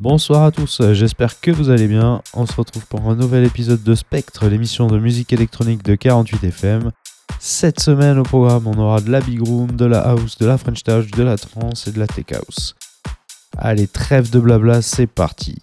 Bonsoir à tous, j'espère que vous allez bien. On se retrouve pour un nouvel épisode de Spectre, l'émission de musique électronique de 48 FM. Cette semaine au programme, on aura de la big room, de la house, de la french touch, de la trance et de la tech house. Allez, trêve de blabla, c'est parti.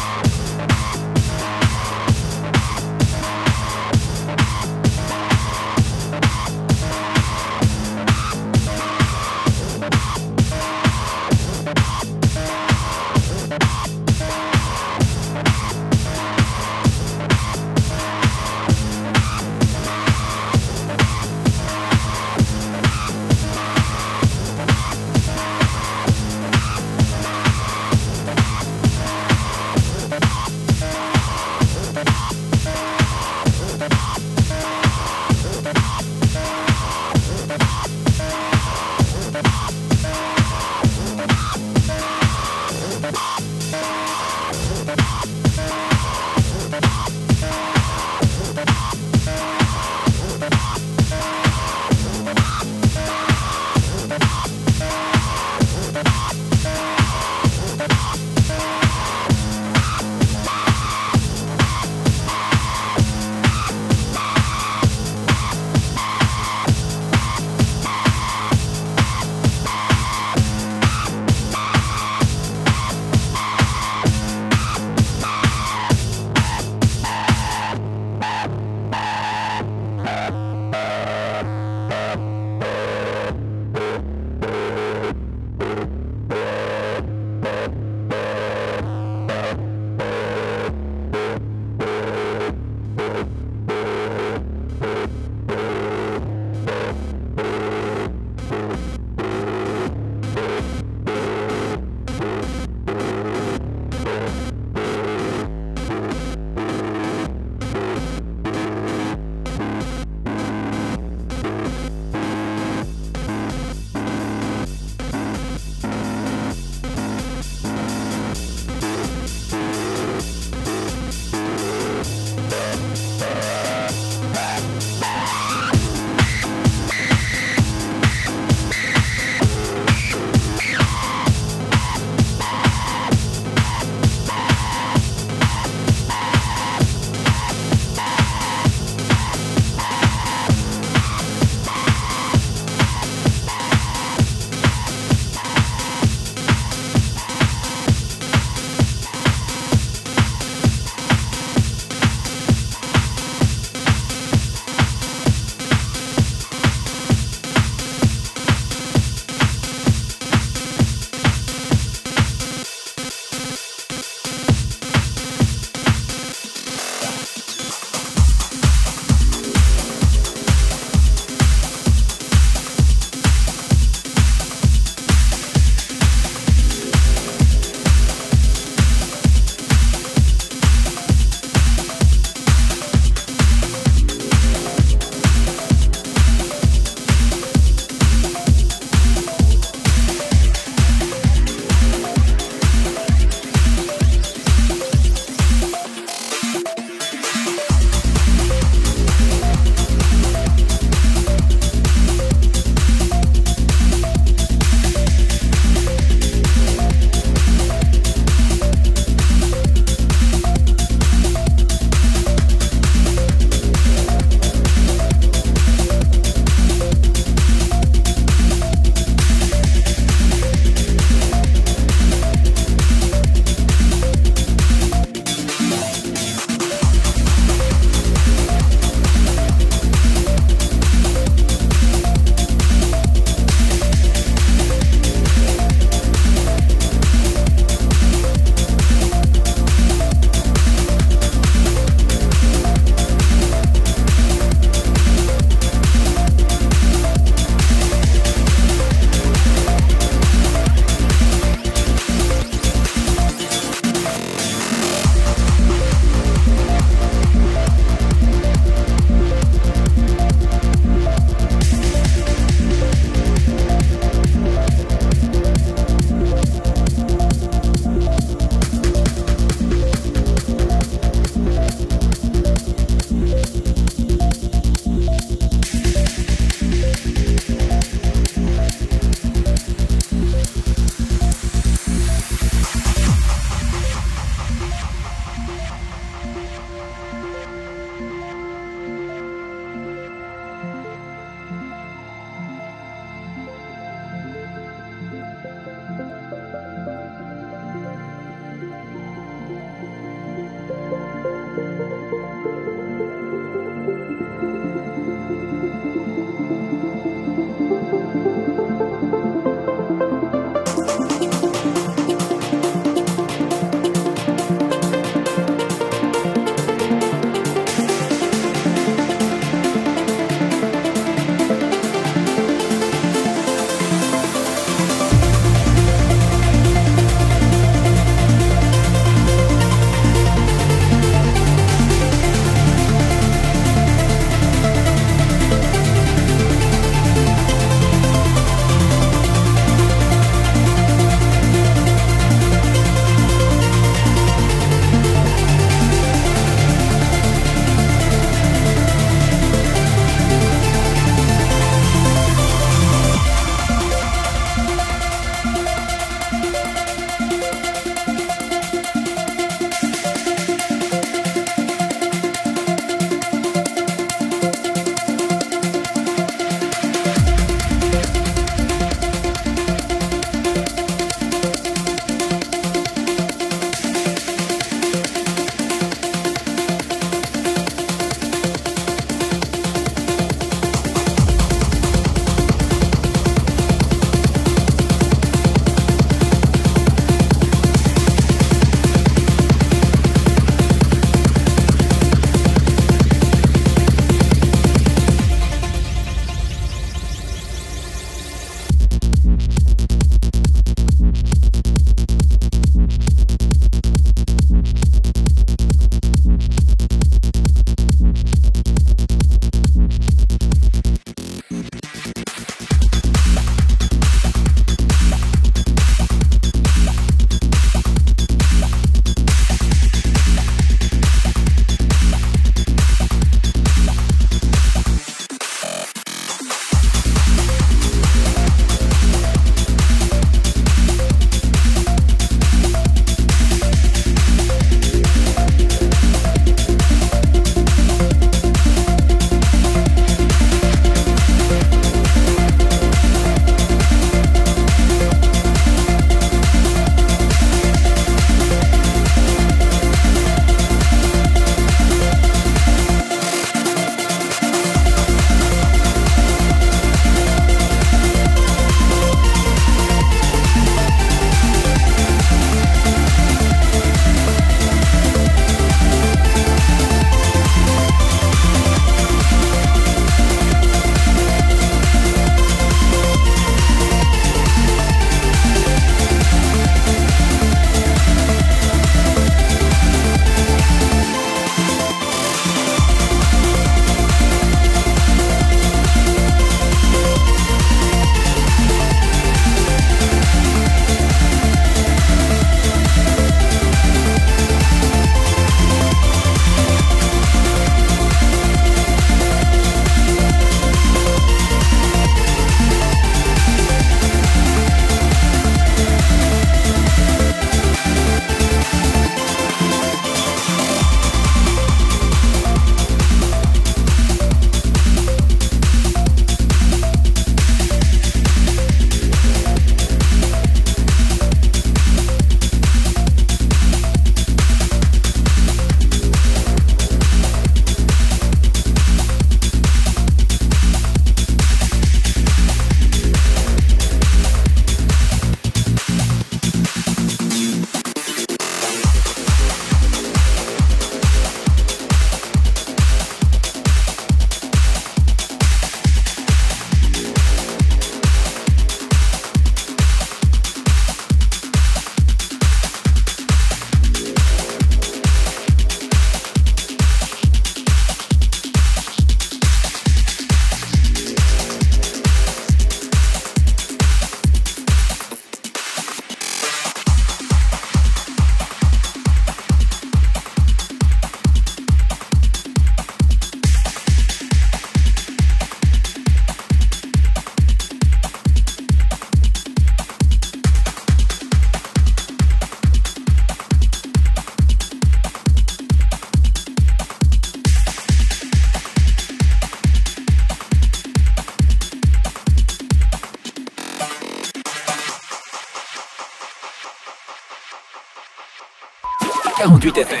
48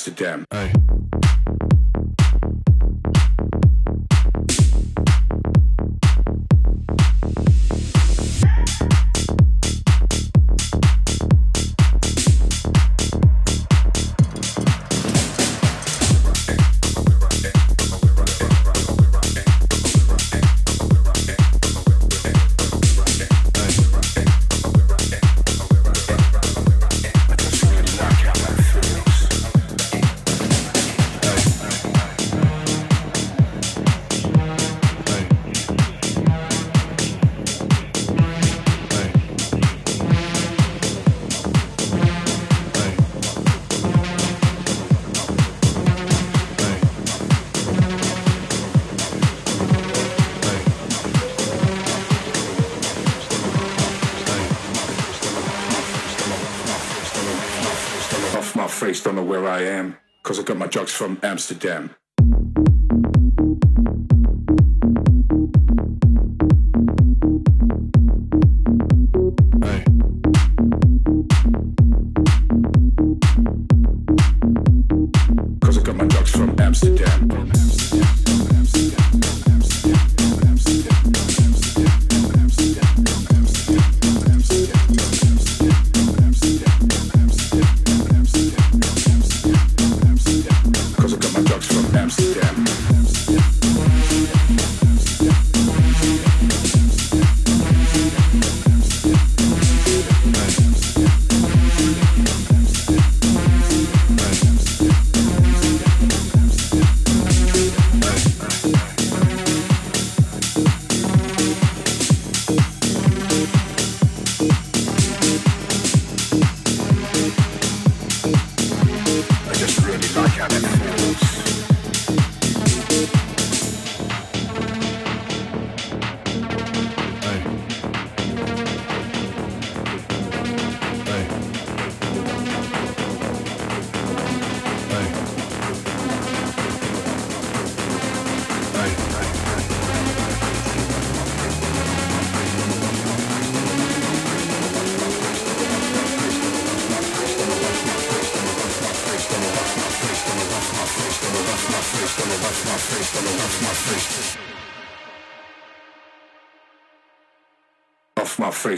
Amsterdam. don't know where I am because I got my drugs from Amsterdam.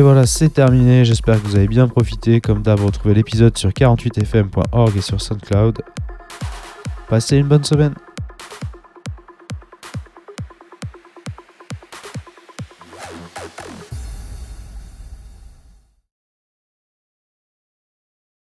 Et voilà, c'est terminé. J'espère que vous avez bien profité. Comme d'hab, retrouvez l'épisode sur 48fm.org et sur SoundCloud. Passez une bonne semaine.